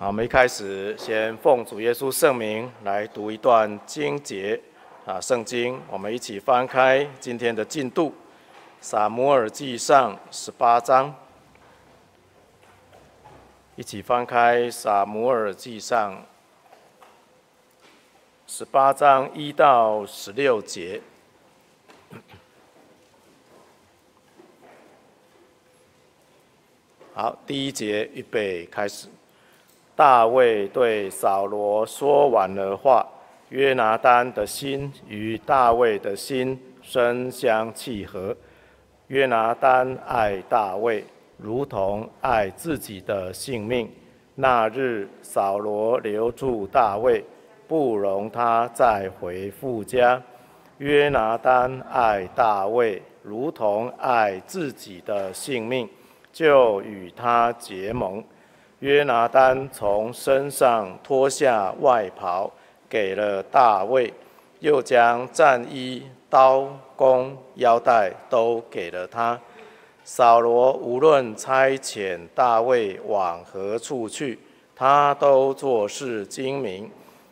好，我们一开始先奉主耶稣圣名来读一段经节啊，圣经，我们一起翻开今天的进度，《撒母耳记上》十八章，一起翻开《撒母耳记上》十八章一到十六节。好，第一节预备开始。大卫对扫罗说完了话，约拿单的心与大卫的心深相契合。约拿单爱大卫，如同爱自己的性命。那日扫罗留住大卫，不容他再回父家。约拿单爱大卫，如同爱自己的性命，就与他结盟。约拿单从身上脱下外袍，给了大卫，又将战衣、刀弓、腰带都给了他。扫罗无论差遣大卫往何处去，他都做事精明。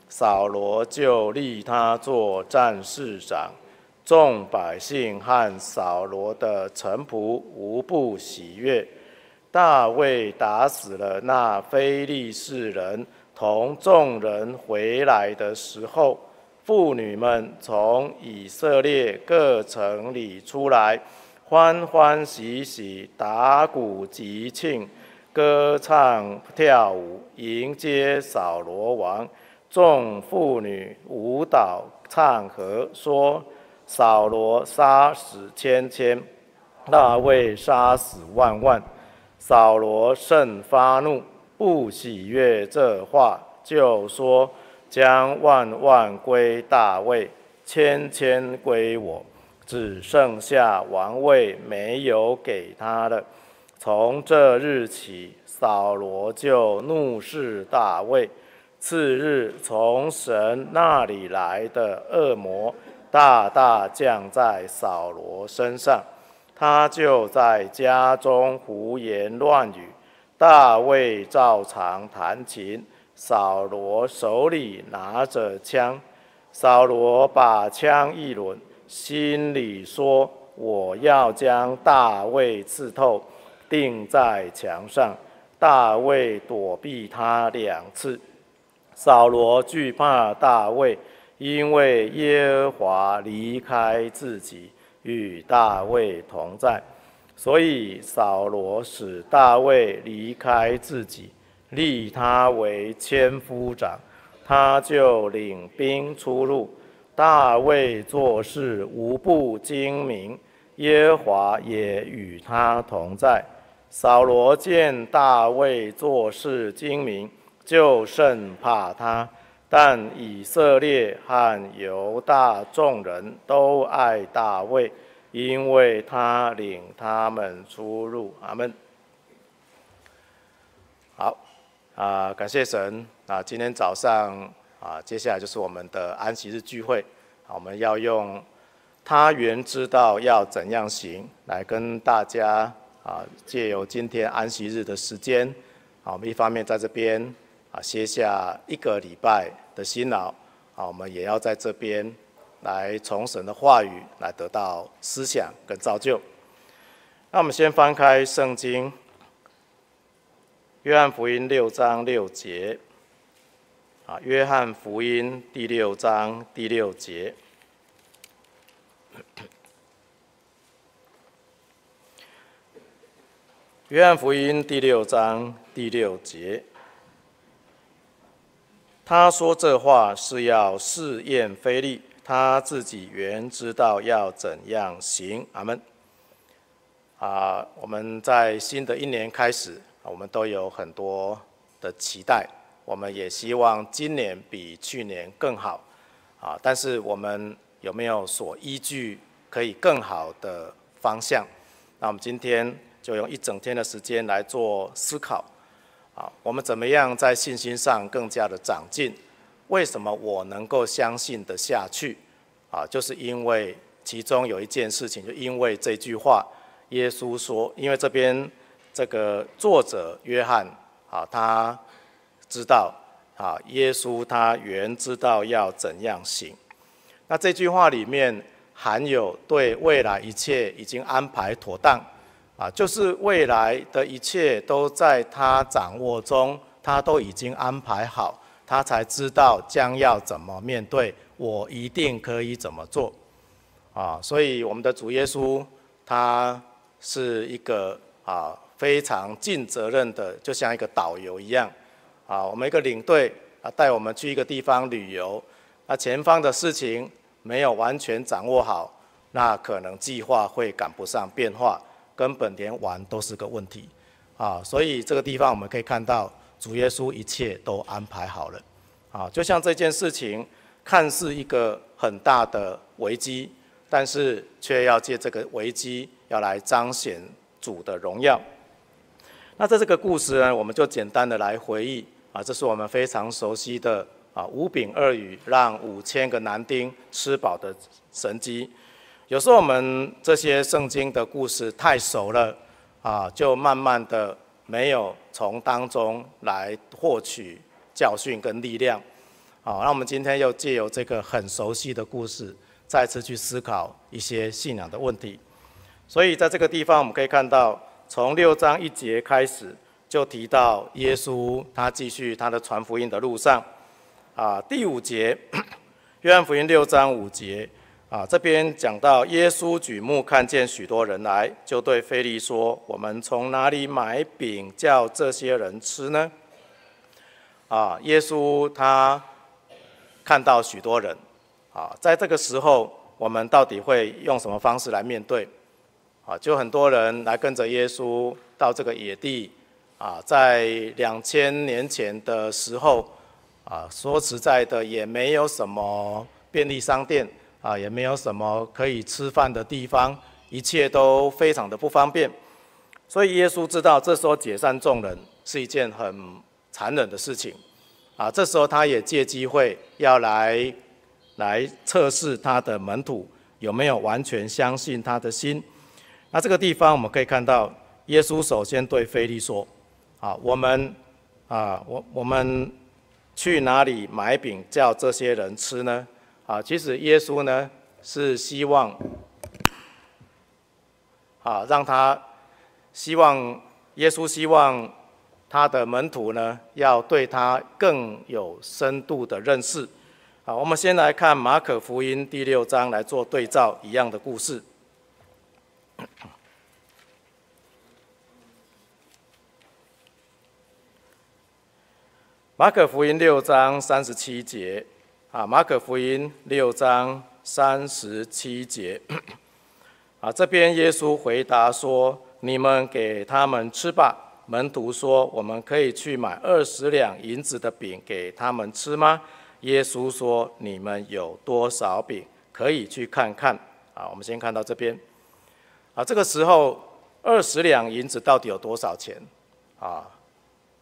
扫罗就立他做战士长，众百姓和扫罗的臣仆无不喜悦。大卫打死了那非利士人，同众人回来的时候，妇女们从以色列各城里出来，欢欢喜喜打鼓集庆，歌唱跳舞迎接扫罗王。众妇女舞蹈唱和，说：扫罗杀死千千，大卫杀死万万。扫罗甚发怒，不喜悦这话，就说：将万万归大卫，千千归我，只剩下王位没有给他了。从这日起，扫罗就怒视大卫。次日，从神那里来的恶魔大大降在扫罗身上。他就在家中胡言乱语，大卫照常弹琴，扫罗手里拿着枪。扫罗把枪一抡，心里说：“我要将大卫刺透，钉在墙上。”大卫躲避他两次。扫罗惧怕大卫，因为耶和华离开自己。与大卫同在，所以扫罗使大卫离开自己，立他为千夫长，他就领兵出入。大卫做事无不精明，耶华也与他同在。扫罗见大卫做事精明，就甚怕他。但以色列和犹大众人都爱大卫，因为他领他们出入。阿门。好，啊，感谢神啊！今天早上啊，接下来就是我们的安息日聚会。我们要用他原知道要怎样行，来跟大家啊，借由今天安息日的时间，啊，我们一方面在这边。啊，歇下一个礼拜的辛劳，啊，我们也要在这边来从神的话语来得到思想跟造就。那我们先翻开圣经，《约翰福音》六章六节。啊，《约翰福音》第六章第六节，《约翰福音》第六章第六节。他说这话是要试验菲力，他自己原知道要怎样行。阿门。啊，我们在新的一年开始，我们都有很多的期待，我们也希望今年比去年更好。啊，但是我们有没有所依据可以更好的方向？那我们今天就用一整天的时间来做思考。啊，我们怎么样在信心上更加的长进？为什么我能够相信得下去？啊，就是因为其中有一件事情，就因为这句话，耶稣说，因为这边这个作者约翰啊，他知道啊，耶稣他原知道要怎样行。那这句话里面含有对未来一切已经安排妥当啊，就是未来的一切都在他掌握中，他都已经安排好，他才知道将要怎么面对，我一定可以怎么做啊。所以我们的主耶稣他是一个啊。非常尽责任的，就像一个导游一样，啊，我们一个领队啊，带我们去一个地方旅游，那前方的事情没有完全掌握好，那可能计划会赶不上变化，根本连玩都是个问题，啊，所以这个地方我们可以看到，主耶稣一切都安排好了，啊，就像这件事情看似一个很大的危机，但是却要借这个危机要来彰显主的荣耀。那在这个故事呢，我们就简单的来回忆啊，这是我们非常熟悉的啊，五饼二鱼让五千个男丁吃饱的神迹。有时候我们这些圣经的故事太熟了啊，就慢慢的没有从当中来获取教训跟力量。好，那我们今天又借由这个很熟悉的故事，再次去思考一些信仰的问题。所以在这个地方，我们可以看到。从六章一节开始，就提到耶稣他继续他的传福音的路上，啊，第五节，约翰福音六章五节，啊，这边讲到耶稣举目看见许多人来，就对腓利说：“我们从哪里买饼叫这些人吃呢？”啊，耶稣他看到许多人，啊，在这个时候，我们到底会用什么方式来面对？啊，就很多人来跟着耶稣到这个野地，啊，在两千年前的时候，啊，说实在的，也没有什么便利商店，啊，也没有什么可以吃饭的地方，一切都非常的不方便。所以耶稣知道这时候解散众人是一件很残忍的事情，啊，这时候他也借机会要来来测试他的门徒有没有完全相信他的心。那这个地方我们可以看到，耶稣首先对腓利说：“啊，我们啊，我我们去哪里买饼叫这些人吃呢？啊，其实耶稣呢是希望啊，让他希望耶稣希望他的门徒呢要对他更有深度的认识。好，我们先来看马可福音第六章来做对照一样的故事。”马可福音六章三十七节，啊，马可福音六章三十七节，啊，这边耶稣回答说：“你们给他们吃吧。”门徒说：“我们可以去买二十两银子的饼给他们吃吗？”耶稣说：“你们有多少饼？可以去看看。”啊，我们先看到这边，啊，这个时候二十两银子到底有多少钱？啊？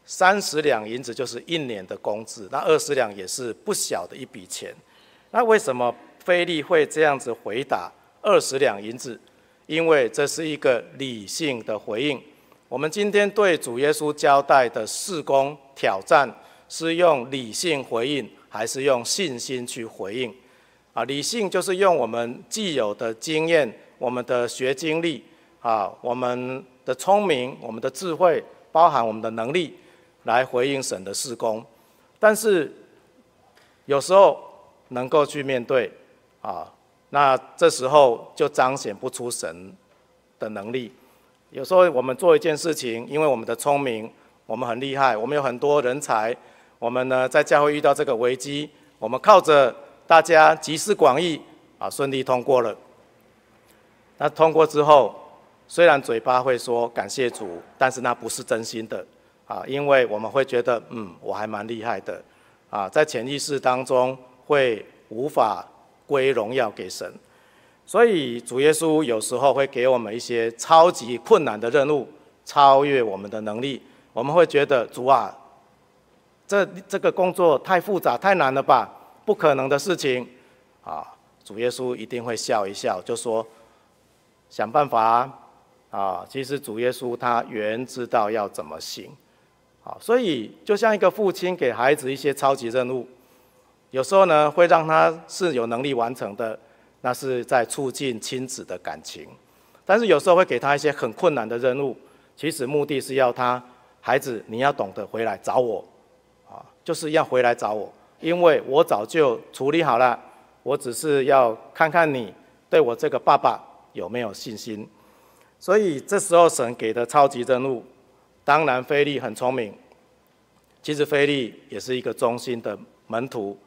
三十两银子就是一年的工资，那二十两也是不小的一笔钱。那为什么菲利会这样子回答二十两银子？因为这是一个理性的回应。我们今天对主耶稣交代的事工挑战，是用理性回应，还是用信心去回应？啊，理性就是用我们既有的经验、我们的学经历、啊，我们的聪明、我们的智慧，包含我们的能力。来回应神的事工，但是有时候能够去面对啊，那这时候就彰显不出神的能力。有时候我们做一件事情，因为我们的聪明，我们很厉害，我们有很多人才，我们呢在教会遇到这个危机，我们靠着大家集思广益啊，顺利通过了。那通过之后，虽然嘴巴会说感谢主，但是那不是真心的。啊，因为我们会觉得，嗯，我还蛮厉害的，啊，在潜意识当中会无法归荣耀给神，所以主耶稣有时候会给我们一些超级困难的任务，超越我们的能力，我们会觉得主啊，这这个工作太复杂太难了吧，不可能的事情，啊，主耶稣一定会笑一笑，就说想办法啊，其实主耶稣他原知道要怎么行。好，所以就像一个父亲给孩子一些超级任务，有时候呢会让他是有能力完成的，那是在促进亲子的感情；但是有时候会给他一些很困难的任务，其实目的是要他孩子你要懂得回来找我，啊，就是要回来找我，因为我早就处理好了，我只是要看看你对我这个爸爸有没有信心。所以这时候神给的超级任务。当然，菲利很聪明。其实菲利也是一个忠心的门徒，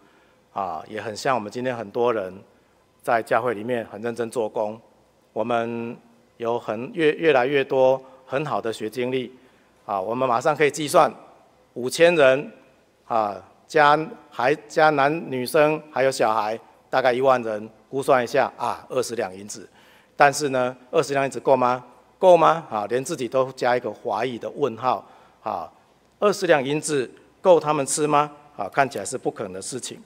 啊，也很像我们今天很多人在教会里面很认真做工。我们有很越越来越多很好的学经历，啊，我们马上可以计算五千人，啊，加还加男女生还有小孩，大概一万人，估算一下啊，二十两银子。但是呢，二十两银子够吗？够吗？啊，连自己都加一个怀疑的问号。啊，二十两银子够他们吃吗？啊，看起来是不可能的事情。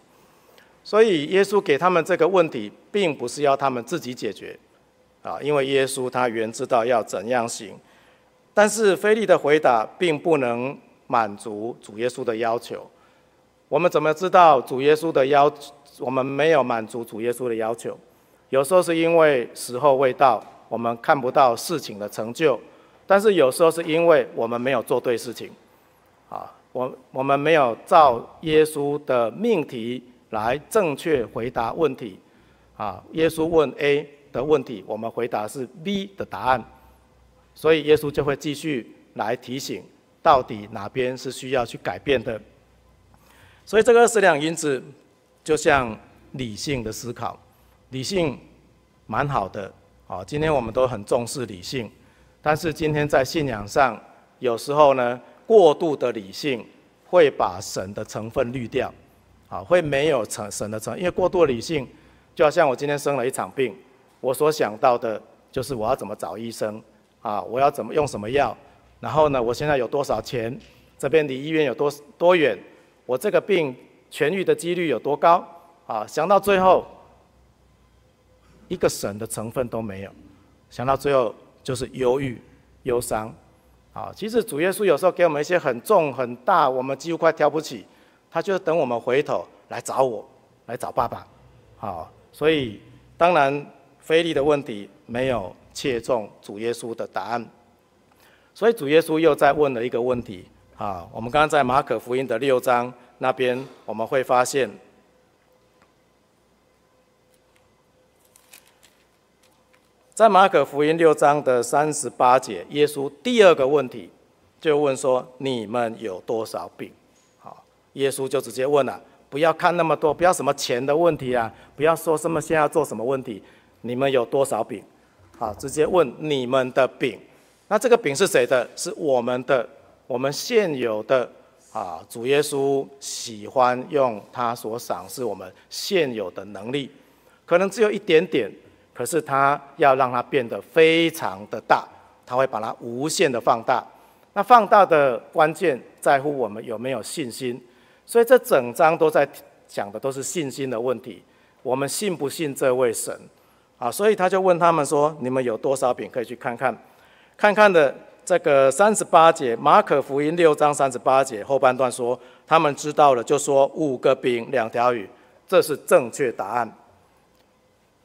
所以耶稣给他们这个问题，并不是要他们自己解决。啊，因为耶稣他原知道要怎样行。但是菲利的回答并不能满足主耶稣的要求。我们怎么知道主耶稣的要？我们没有满足主耶稣的要求。有时候是因为时候未到。我们看不到事情的成就，但是有时候是因为我们没有做对事情，啊，我我们没有照耶稣的命题来正确回答问题，啊，耶稣问 A 的问题，我们回答是 B 的答案，所以耶稣就会继续来提醒，到底哪边是需要去改变的。所以这个二十两银子，就像理性的思考，理性蛮好的。啊，今天我们都很重视理性，但是今天在信仰上，有时候呢，过度的理性会把神的成分滤掉，啊，会没有成神的成，因为过度的理性，就好像我今天生了一场病，我所想到的就是我要怎么找医生，啊，我要怎么用什么药，然后呢，我现在有多少钱，这边离医院有多多远，我这个病痊愈的几率有多高，啊，想到最后。一个神的成分都没有，想到最后就是忧郁、忧伤，啊，其实主耶稣有时候给我们一些很重、很大，我们几乎快挑不起，他就等我们回头来找我，来找爸爸，好，所以当然腓利的问题没有切中主耶稣的答案，所以主耶稣又在问了一个问题，啊，我们刚刚在马可福音的六章那边我们会发现。在马可福音六章的三十八节，耶稣第二个问题就问说：“你们有多少饼？”好，耶稣就直接问了：“不要看那么多，不要什么钱的问题啊，不要说什么现在要做什么问题，你们有多少饼？”好，直接问你们的饼。那这个饼是谁的？是我们的，我们现有的。啊，主耶稣喜欢用他所赏赐我们现有的能力，可能只有一点点。可是他要让它变得非常的大，他会把它无限的放大。那放大的关键在乎我们有没有信心。所以这整章都在讲的都是信心的问题。我们信不信这位神？啊，所以他就问他们说：“你们有多少饼？可以去看看。”看看的这个三十八节，马可福音六章三十八节后半段说：“他们知道了，就说五个饼两条鱼，这是正确答案。”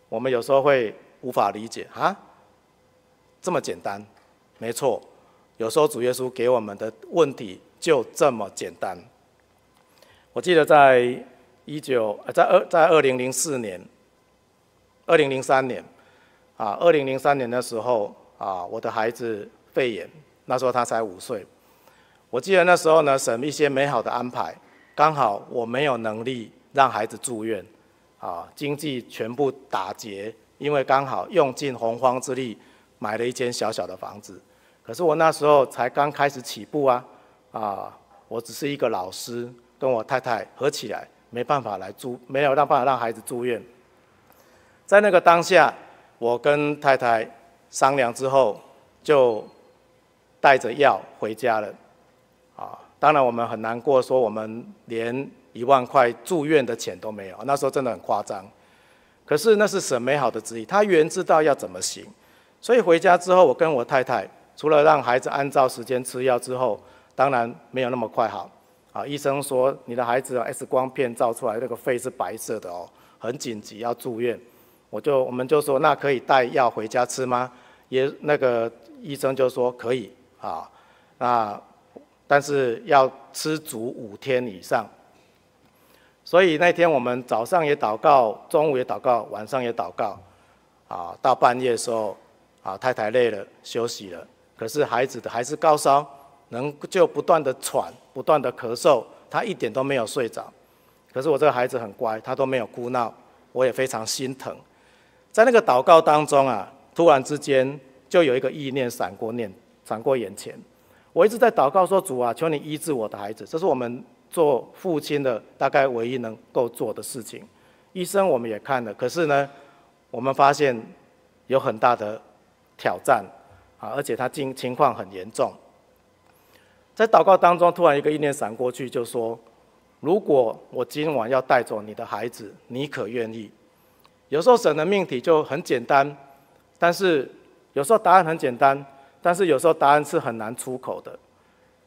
我们有时候会无法理解啊，这么简单，没错，有时候主耶稣给我们的问题就这么简单。我记得在一九，在二，在二零零四年，二零零三年，啊，二零零三年的时候啊，我的孩子肺炎，那时候他才五岁。我记得那时候呢，神一些美好的安排，刚好我没有能力让孩子住院。啊，经济全部打结，因为刚好用尽洪荒之力买了一间小小的房子。可是我那时候才刚开始起步啊，啊，我只是一个老师，跟我太太合起来，没办法来住，没有让办法让孩子住院。在那个当下，我跟太太商量之后，就带着药回家了。啊，当然我们很难过，说我们连。一万块住院的钱都没有，那时候真的很夸张。可是那是神美好的旨意，他原知道要怎么行。所以回家之后，我跟我太太除了让孩子按照时间吃药之后，当然没有那么快好。啊，医生说你的孩子 X 光片照出来那个肺是白色的哦，很紧急要住院。我就我们就说那可以带药回家吃吗？也那个医生就说可以啊，那但是要吃足五天以上。所以那天我们早上也祷告，中午也祷告，晚上也祷告，啊，到半夜的时候，啊，太太累了休息了，可是孩子的还是高烧，能就不断的喘，不断的咳嗽，他一点都没有睡着。可是我这个孩子很乖，他都没有哭闹，我也非常心疼。在那个祷告当中啊，突然之间就有一个意念闪过念，闪过眼前。我一直在祷告说：“主啊，求你医治我的孩子。”这是我们。做父亲的大概唯一能够做的事情，医生我们也看了，可是呢，我们发现有很大的挑战啊，而且他情情况很严重。在祷告当中，突然一个意念闪过去，就说：如果我今晚要带走你的孩子，你可愿意？有时候神的命题就很简单，但是有时候答案很简单，但是有时候答案是很难出口的。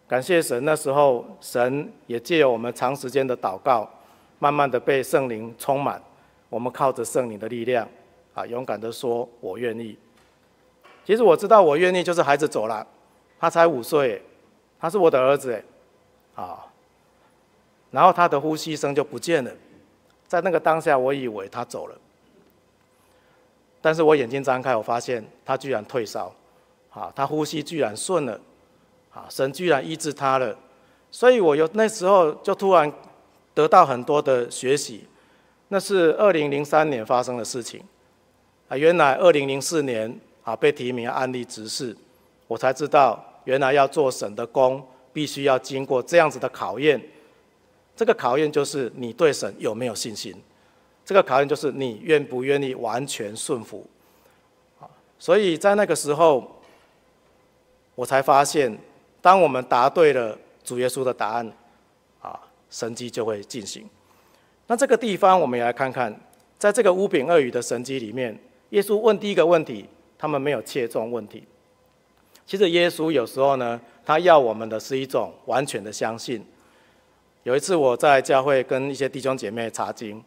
感谢神，那时候神也借由我们长时间的祷告，慢慢的被圣灵充满。我们靠着圣灵的力量，啊，勇敢的说：“我愿意。”其实我知道，我愿意就是孩子走了，他才五岁，他是我的儿子，啊，然后他的呼吸声就不见了。在那个当下，我以为他走了，但是我眼睛张开，我发现他居然退烧，啊，他呼吸居然顺了。啊，神居然医治他了，所以我有那时候就突然得到很多的学习。那是二零零三年发生的事情啊，原来二零零四年啊被提名案例执事，我才知道原来要做神的工，必须要经过这样子的考验。这个考验就是你对神有没有信心，这个考验就是你愿不愿意完全顺服。啊，所以在那个时候，我才发现。当我们答对了主耶稣的答案，啊，神迹就会进行。那这个地方，我们也来看看，在这个五饼二鱼的神迹里面，耶稣问第一个问题，他们没有切中问题。其实耶稣有时候呢，他要我们的是一种完全的相信。有一次我在教会跟一些弟兄姐妹查经，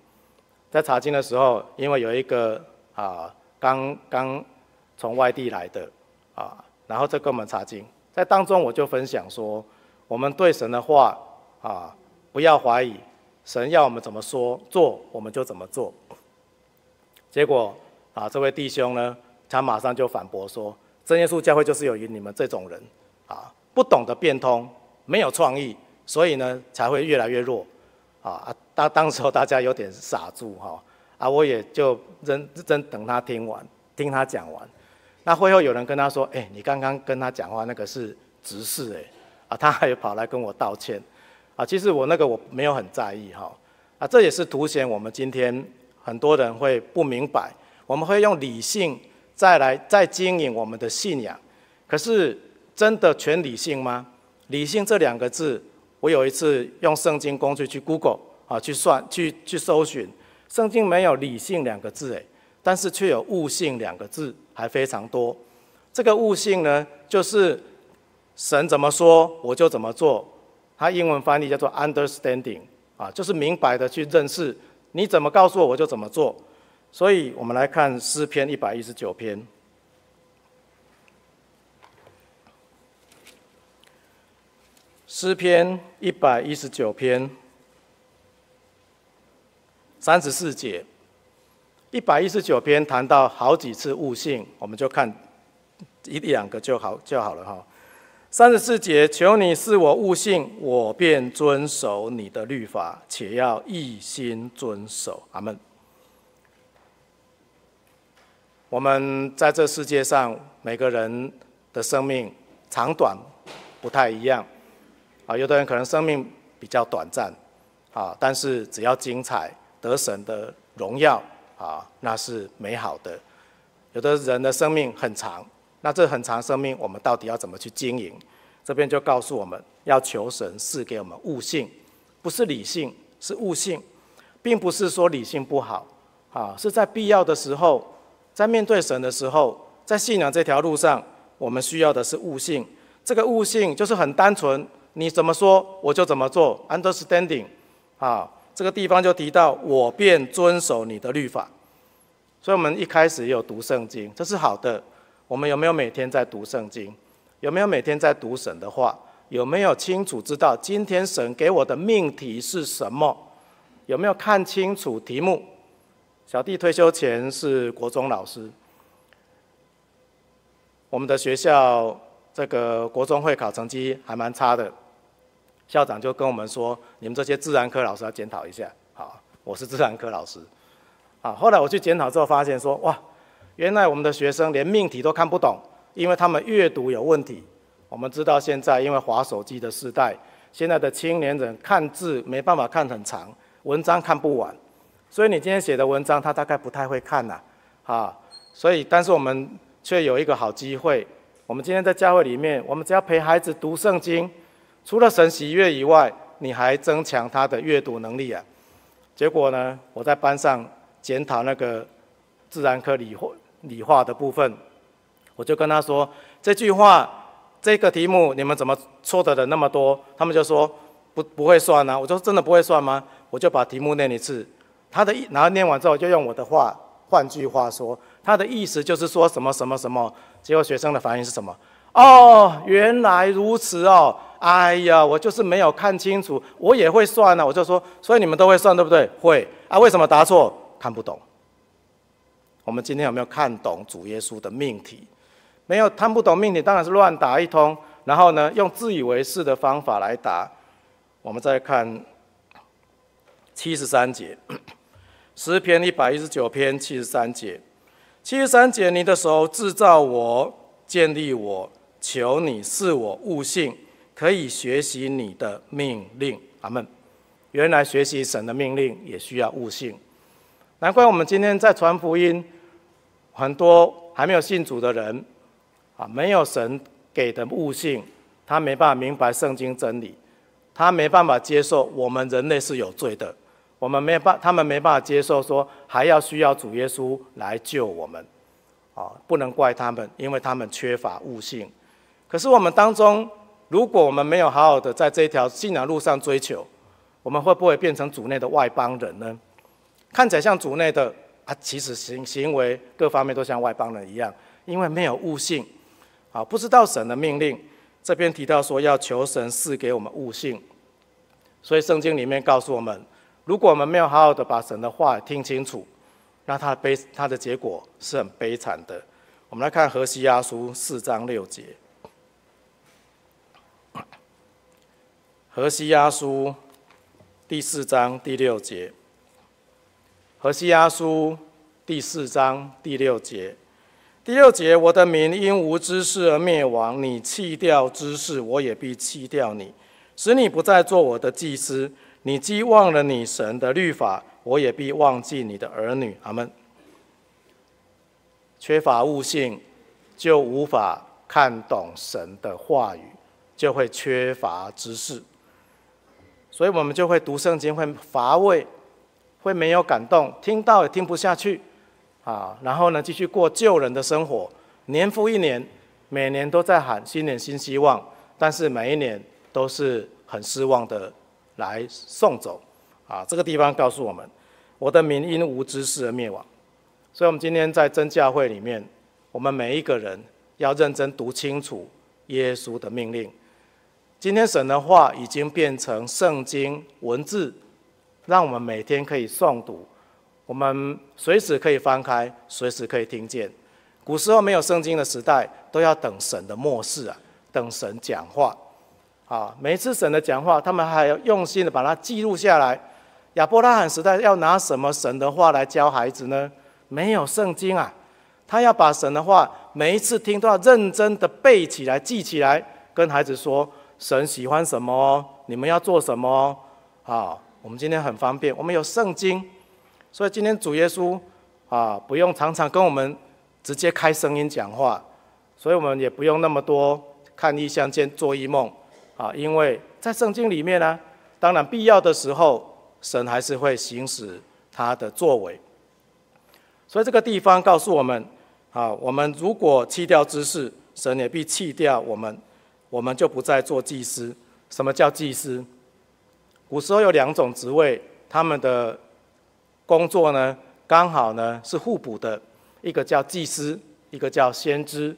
在查经的时候，因为有一个啊刚刚从外地来的啊，然后就跟我们查经。在当中，我就分享说，我们对神的话啊，不要怀疑，神要我们怎么说做，我们就怎么做。结果啊，这位弟兄呢，他马上就反驳说，真耶稣教会就是有你们这种人啊，不懂得变通，没有创意，所以呢，才会越来越弱啊。当当时候大家有点傻住哈，啊，我也就认真等他听完，听他讲完。那会后有人跟他说：“哎，你刚刚跟他讲话那个是执事哎，啊，他还跑来跟我道歉，啊，其实我那个我没有很在意哈，啊，这也是凸显我们今天很多人会不明白，我们会用理性再来再经营我们的信仰，可是真的全理性吗？理性这两个字，我有一次用圣经工具去 Google 啊，去算去去搜寻，圣经没有理性两个字哎。”但是却有悟性两个字，还非常多。这个悟性呢，就是神怎么说我就怎么做。它英文翻译叫做 understanding，啊，就是明白的去认识。你怎么告诉我，我就怎么做。所以我们来看诗篇一百一十九篇。诗篇一百一十九篇三十四节。一百一十九篇谈到好几次悟性，我们就看一两个就好就好了哈。三十四节，求你是我悟性，我便遵守你的律法，且要一心遵守。阿门。我们在这世界上，每个人的生命长短不太一样啊，有的人可能生命比较短暂啊，但是只要精彩，得神的荣耀。啊，那是美好的。有的人的生命很长，那这很长生命，我们到底要怎么去经营？这边就告诉我们要求神赐给我们悟性，不是理性，是悟性，并不是说理性不好啊，是在必要的时候，在面对神的时候，在信仰这条路上，我们需要的是悟性。这个悟性就是很单纯，你怎么说我就怎么做，understanding，啊，这个地方就提到我便遵守你的律法。所以，我们一开始有读圣经，这是好的。我们有没有每天在读圣经？有没有每天在读神的话？有没有清楚知道今天神给我的命题是什么？有没有看清楚题目？小弟退休前是国中老师，我们的学校这个国中会考成绩还蛮差的，校长就跟我们说：“你们这些自然科老师要检讨一下。”好，我是自然科老师。好，后来我去检讨之后发现说：“哇，原来我们的学生连命题都看不懂，因为他们阅读有问题。”我们知道现在因为滑手机的时代，现在的青年人看字没办法看很长，文章看不完，所以你今天写的文章他大概不太会看呐，啊，所以但是我们却有一个好机会，我们今天在教会里面，我们只要陪孩子读圣经，除了神喜悦以外，你还增强他的阅读能力啊。结果呢，我在班上检讨那个自然科理化理化的部分，我就跟他说这句话。这个题目你们怎么错的人那么多？他们就说不不会算呢、啊。我说真的不会算吗？我就把题目念一次，他的意，然后念完之后就用我的话，换句话说，他的意思就是说什么什么什么。结果学生的反应是什么？哦，原来如此哦。哎呀，我就是没有看清楚，我也会算呢、我就说，所以你们都会算对不对？会啊。为什么答错？看不懂。我们今天有没有看懂主耶稣的命题？没有看不懂命题，当然是乱答一通，然后呢，用自以为是的方法来答。我们再看七十三节，诗篇一百一十九篇七十三节，七十三节，你的手制造我，建立我，求你赐我悟性，可以学习你的命令。阿门。原来学习神的命令也需要悟性，难怪我们今天在传福音，很多还没有信主的人。啊，没有神给的悟性，他没办法明白圣经真理，他没办法接受我们人类是有罪的，我们没办，他们没办法接受说还要需要主耶稣来救我们，啊，不能怪他们，因为他们缺乏悟性。可是我们当中，如果我们没有好好的在这条信仰路上追求，我们会不会变成主内的外邦人呢？看起来像主内的啊，其实行行为各方面都像外邦人一样，因为没有悟性。好，不知道神的命令，这边提到说要求神赐给我们悟性，所以圣经里面告诉我们，如果我们没有好好的把神的话听清楚，那他的悲，他的结果是很悲惨的。我们来看何西阿书四章六节，何西阿书第四章第六节，何西阿书第四章第六节。第六节，我的民因无知识而灭亡，你弃掉知识，我也必弃掉你，使你不再做我的祭司。你既忘了你神的律法，我也必忘记你的儿女。阿门。缺乏悟性，就无法看懂神的话语，就会缺乏知识，所以我们就会读圣经会乏味，会没有感动，听到也听不下去。啊，然后呢，继续过旧人的生活，年复一年，每年都在喊新年新希望，但是每一年都是很失望的来送走。啊，这个地方告诉我们，我的民因无知识而灭亡。所以，我们今天在真教会里面，我们每一个人要认真读清楚耶稣的命令。今天神的话已经变成圣经文字，让我们每天可以诵读。我们随时可以翻开，随时可以听见。古时候没有圣经的时代，都要等神的末世啊，等神讲话。啊，每一次神的讲话，他们还要用心的把它记录下来。亚伯拉罕时代要拿什么神的话来教孩子呢？没有圣经啊，他要把神的话每一次听都要认真的背起来、记起来，跟孩子说神喜欢什么，你们要做什么。啊，我们今天很方便，我们有圣经。所以今天主耶稣啊，不用常常跟我们直接开声音讲话，所以我们也不用那么多看异象、见做异梦啊，因为在圣经里面呢，当然必要的时候，神还是会行使他的作为。所以这个地方告诉我们啊，我们如果弃掉知识，神也必弃掉我们，我们就不再做祭司。什么叫祭司？古时候有两种职位，他们的工作呢，刚好呢是互补的，一个叫祭司，一个叫先知。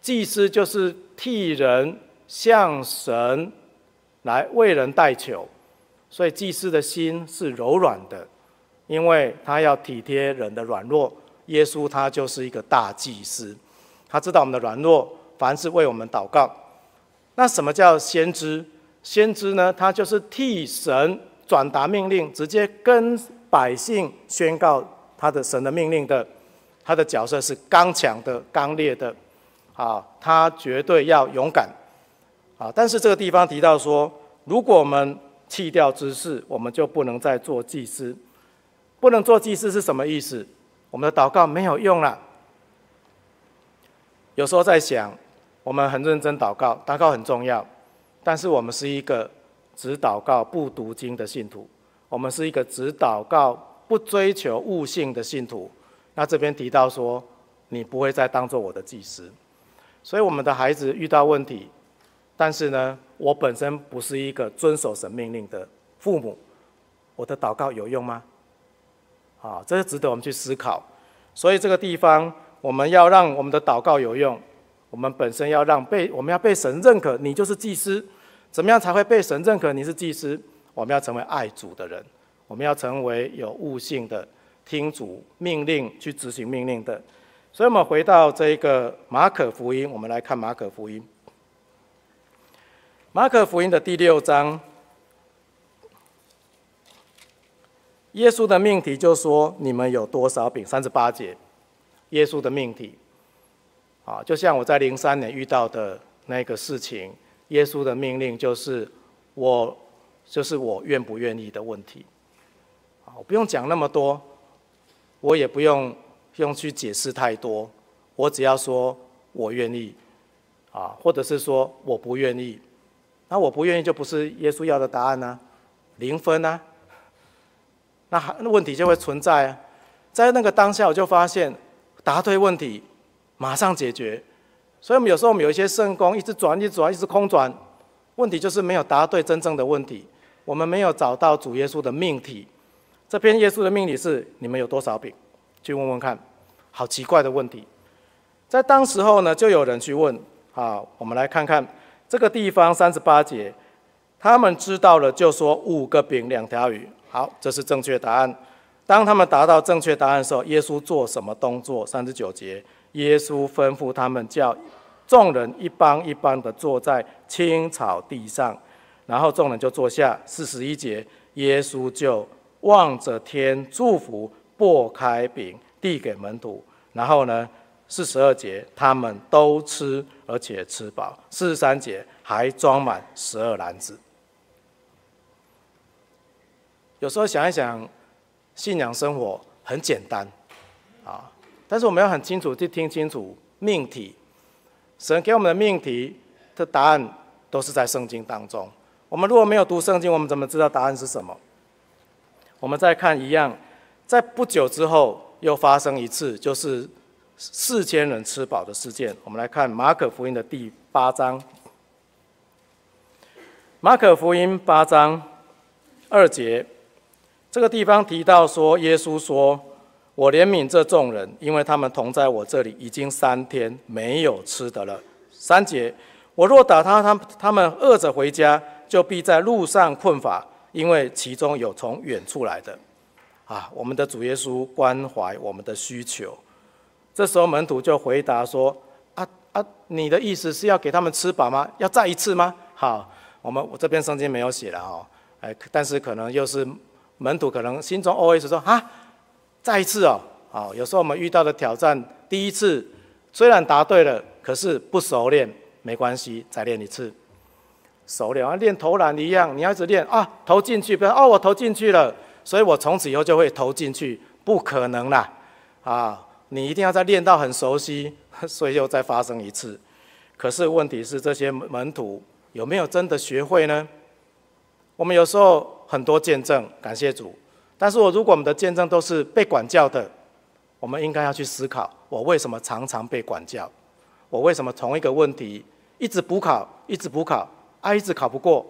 祭司就是替人向神来为人代求，所以祭司的心是柔软的，因为他要体贴人的软弱。耶稣他就是一个大祭司，他知道我们的软弱，凡是为我们祷告。那什么叫先知？先知呢，他就是替神转达命令，直接跟百姓宣告他的神的命令的。他的角色是刚强的、刚烈的，啊，他绝对要勇敢，啊。但是这个地方提到说，如果我们弃掉执事，我们就不能再做祭司。不能做祭司是什么意思？我们的祷告没有用了。有时候在想，我们很认真祷告，祷告很重要，但是我们是一个只祷告不读经的信徒，我们是一个只祷告不追求悟性的信徒。那这边提到说，你不会再当做我的祭司，所以我们的孩子遇到问题，但是呢，我本身不是一个遵守神命令的父母，我的祷告有用吗？啊，这是值得我们去思考。所以这个地方，我们要让我们的祷告有用，我们本身要让被我们要被神认可，你就是祭司。怎么样才会被神认可你是祭司？我们要成为爱主的人，我们要成为有悟性的。听主命令去执行命令的，所以我们回到这个马可福音，我们来看马可福音。马可福音的第六章，耶稣的命题就说：“你们有多少饼？”三十八节，耶稣的命题，啊，就像我在零三年遇到的那个事情，耶稣的命令就是我，就是我愿不愿意的问题，啊，我不用讲那么多。我也不用用去解释太多，我只要说我愿意，啊，或者是说我不愿意，那我不愿意就不是耶稣要的答案呢、啊，零分啊，那还那问题就会存在啊，在那个当下我就发现答对问题马上解决，所以我们有时候我们有一些圣工一直转一直转一直空转，问题就是没有答对真正的问题，我们没有找到主耶稣的命题。这篇耶稣的命题是：你们有多少饼？去问问看，好奇怪的问题。在当时候呢，就有人去问。好，我们来看看这个地方三十八节，他们知道了，就说五个饼两条鱼。好，这是正确答案。当他们达到正确答案的时候，耶稣做什么动作？三十九节，耶稣吩咐他们叫众人一帮一帮的坐在青草地上，然后众人就坐下。四十一节，耶稣就。望着天祝福，擘开饼递给门徒，然后呢，四十二节他们都吃，而且吃饱。四十三节还装满十二篮子。有时候想一想，信仰生活很简单，但是我们要很清楚去听清楚命题。神给我们的命题的答案都是在圣经当中。我们如果没有读圣经，我们怎么知道答案是什么？我们再看一样，在不久之后又发生一次，就是四千人吃饱的事件。我们来看马可福音的第八章。马可福音八章二节，这个地方提到说，耶稣说：“我怜悯这众人，因为他们同在我这里已经三天没有吃的了。”三节，我若打他，他他们饿着回家，就必在路上困乏。因为其中有从远处来的，啊，我们的主耶稣关怀我们的需求。这时候门徒就回答说：“啊啊，你的意思是要给他们吃饱吗？要再一次吗？”好，我们我这边圣经没有写了哦，哎，但是可能又是门徒可能心中 OS 说：“啊，再一次哦。”好，有时候我们遇到的挑战，第一次虽然答对了，可是不熟练，没关系，再练一次。熟练啊，练投篮一样，你要一直练啊，投进去，不要哦，我投进去了，所以我从此以后就会投进去，不可能啦，啊，你一定要再练到很熟悉，所以又再发生一次。可是问题是，这些门徒有没有真的学会呢？我们有时候很多见证，感谢主，但是我如果我们的见证都是被管教的，我们应该要去思考，我为什么常常被管教？我为什么同一个问题一直补考，一直补考？啊，一直考不过，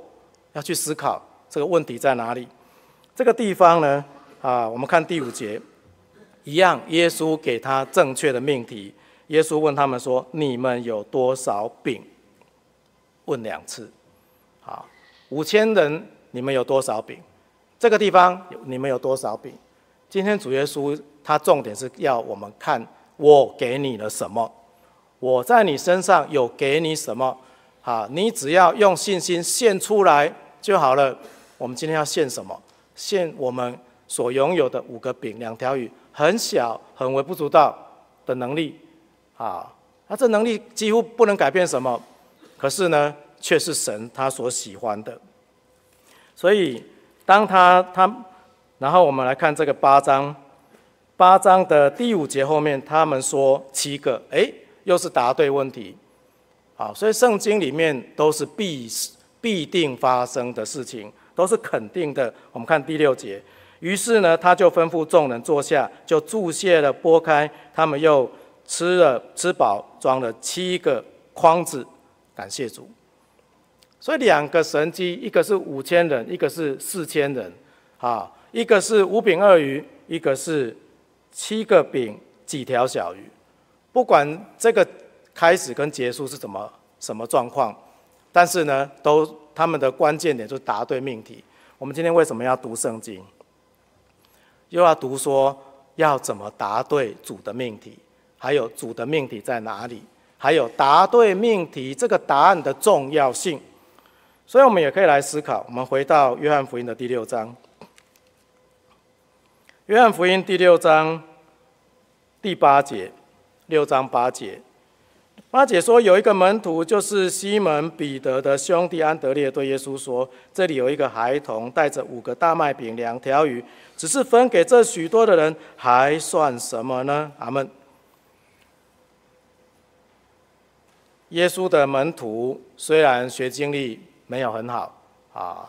要去思考这个问题在哪里。这个地方呢，啊，我们看第五节，一样，耶稣给他正确的命题。耶稣问他们说：“你们有多少饼？”问两次。好，五千人，你们有多少饼？这个地方你们有多少饼？今天主耶稣他重点是要我们看我给你了什么，我在你身上有给你什么，啊，你只要用信心献出来就好了。我们今天要献什么？献我们所拥有的五个饼两条鱼，很小很微不足道的能力，啊，那这能力几乎不能改变什么，可是呢，却是神他所喜欢的，所以。当他他，然后我们来看这个八章，八章的第五节后面，他们说七个，哎，又是答对问题，好，所以圣经里面都是必必定发生的事情，都是肯定的。我们看第六节，于是呢，他就吩咐众人坐下，就注谢了，拨开，他们又吃了，吃饱，装了七个筐子，感谢主。所以两个神机，一个是五千人，一个是四千人，啊，一个是五饼二鱼，一个是七个饼几条小鱼。不管这个开始跟结束是怎么什么状况，但是呢，都他们的关键点就是答对命题。我们今天为什么要读圣经？又要读说要怎么答对主的命题，还有主的命题在哪里，还有答对命题这个答案的重要性。所以，我们也可以来思考。我们回到约翰福音的第六章。约翰福音第六章第八节，六章八节，八节说，有一个门徒，就是西门彼得的兄弟安德烈，对耶稣说：“这里有一个孩童，带着五个大麦饼、两条鱼，只是分给这许多的人，还算什么呢？”阿门。耶稣的门徒虽然学经历，没有很好啊，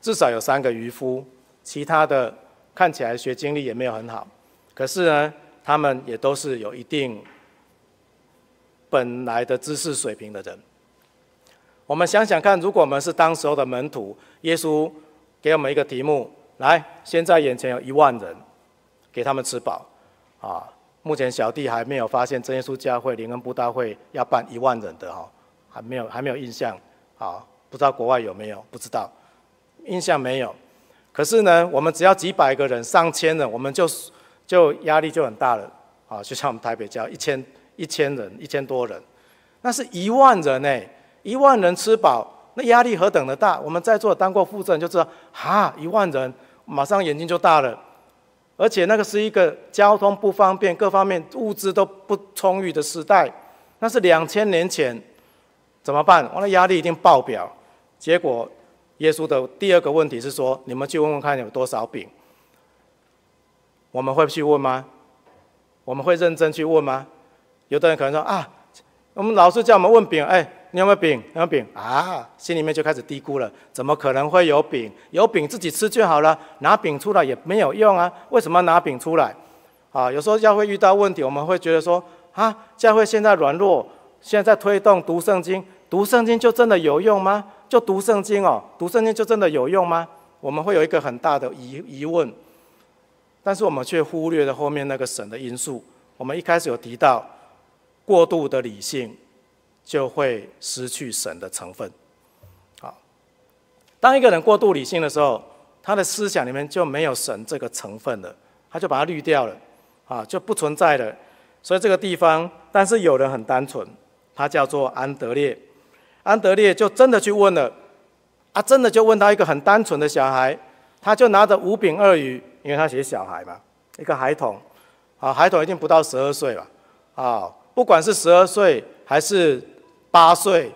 至少有三个渔夫，其他的看起来学经历也没有很好，可是呢，他们也都是有一定本来的知识水平的人。我们想想看，如果我们是当时候的门徒，耶稣给我们一个题目，来，现在眼前有一万人，给他们吃饱啊。目前小弟还没有发现真耶稣教会灵恩布道会要办一万人的哈，还没有还没有印象啊。不知道国外有没有？不知道，印象没有。可是呢，我们只要几百个人、上千人，我们就就压力就很大了啊！就像我们台北教一千一千人、一千多人，那是一万人呢，一万人吃饱，那压力何等的大！我们在座当过副证就知道，哈，一万人马上眼睛就大了。而且那个是一个交通不方便、各方面物资都不充裕的时代，那是两千年前。怎么办？我的压力一定爆表。结果，耶稣的第二个问题是说：你们去问问看有多少饼？我们会去问吗？我们会认真去问吗？有的人可能说：啊，我们老师叫我们问饼，哎，你有没有饼？有没有饼？啊，心里面就开始嘀咕了：怎么可能会有饼？有饼自己吃就好了，拿饼出来也没有用啊！为什么拿饼出来？啊，有时候教会遇到问题，我们会觉得说：啊，教会现在软弱，现在推动读圣经。读圣经就真的有用吗？就读圣经哦，读圣经就真的有用吗？我们会有一个很大的疑疑问，但是我们却忽略了后面那个神的因素。我们一开始有提到，过度的理性就会失去神的成分。好，当一个人过度理性的时候，他的思想里面就没有神这个成分了，他就把它滤掉了，啊，就不存在了。所以这个地方，但是有人很单纯，他叫做安德烈。安德烈就真的去问了，啊，真的就问到一个很单纯的小孩，他就拿着五饼二鱼，因为他写小孩嘛，一个孩童，啊，孩童一定不到十二岁吧，啊，不管是十二岁还是八岁，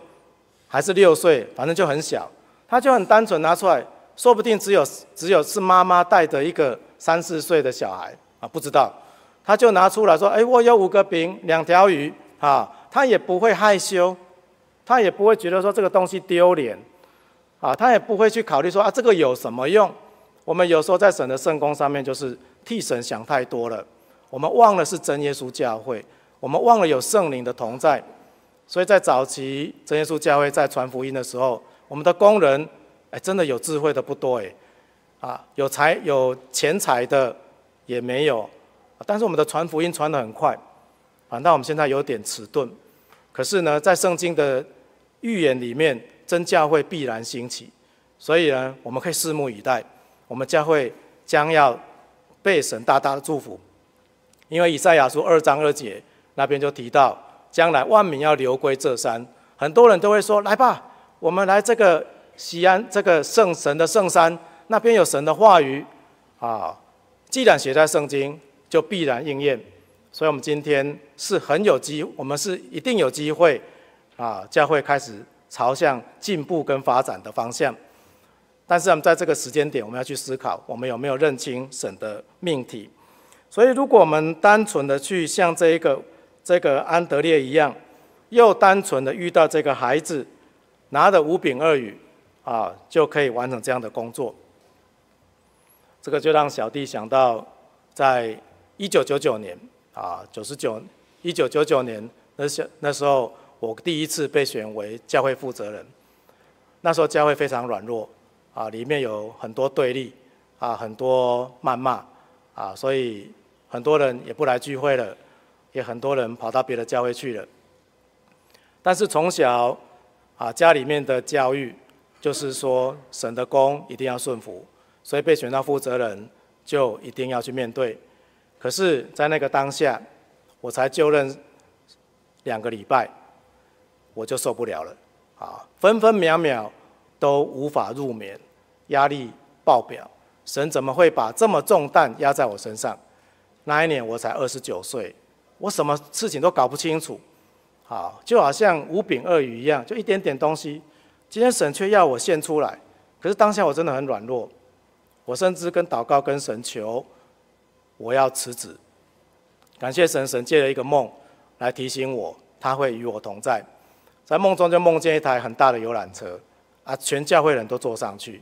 还是六岁，反正就很小，他就很单纯拿出来，说不定只有只有是妈妈带着一个三四岁的小孩啊，不知道，他就拿出来说，哎，我有五个饼，两条鱼，啊，他也不会害羞。他也不会觉得说这个东西丢脸，啊，他也不会去考虑说啊这个有什么用？我们有时候在神的圣工上面就是替神想太多了，我们忘了是真耶稣教会，我们忘了有圣灵的同在，所以在早期真耶稣教会在传福音的时候，我们的工人哎，真的有智慧的不多哎，啊，有财有钱财的也没有，但是我们的传福音传得很快，啊，那我们现在有点迟钝，可是呢，在圣经的预言里面，真教会必然兴起，所以呢，我们可以拭目以待，我们教会将要被神大大的祝福，因为以赛亚书二章二节那边就提到，将来万民要流归这山，很多人都会说，来吧，我们来这个。西安这个圣神的圣山，那边有神的话语啊。既然写在圣经，就必然应验。所以，我们今天是很有机，我们是一定有机会啊，教会开始朝向进步跟发展的方向。但是，我们在这个时间点，我们要去思考，我们有没有认清神的命题。所以，如果我们单纯的去像这一个这个安德烈一样，又单纯的遇到这个孩子，拿着五饼二鱼。啊，就可以完成这样的工作。这个就让小弟想到，在一九九九年啊，九十九一九九九年那时那时候，我第一次被选为教会负责人。那时候教会非常软弱啊，里面有很多对立啊，很多谩骂啊，所以很多人也不来聚会了，也很多人跑到别的教会去了。但是从小啊，家里面的教育。就是说，神的工一定要顺服，所以被选到负责人就一定要去面对。可是，在那个当下，我才就任两个礼拜，我就受不了了，啊，分分秒秒都无法入眠，压力爆表。神怎么会把这么重担压在我身上？那一年我才二十九岁，我什么事情都搞不清楚，好，就好像五饼二鱼一样，就一点点东西。今天神却要我献出来，可是当下我真的很软弱，我甚至跟祷告跟神求，我要辞职。感谢神，神借了一个梦来提醒我，他会与我同在。在梦中就梦见一台很大的游览车，啊，全教会人都坐上去，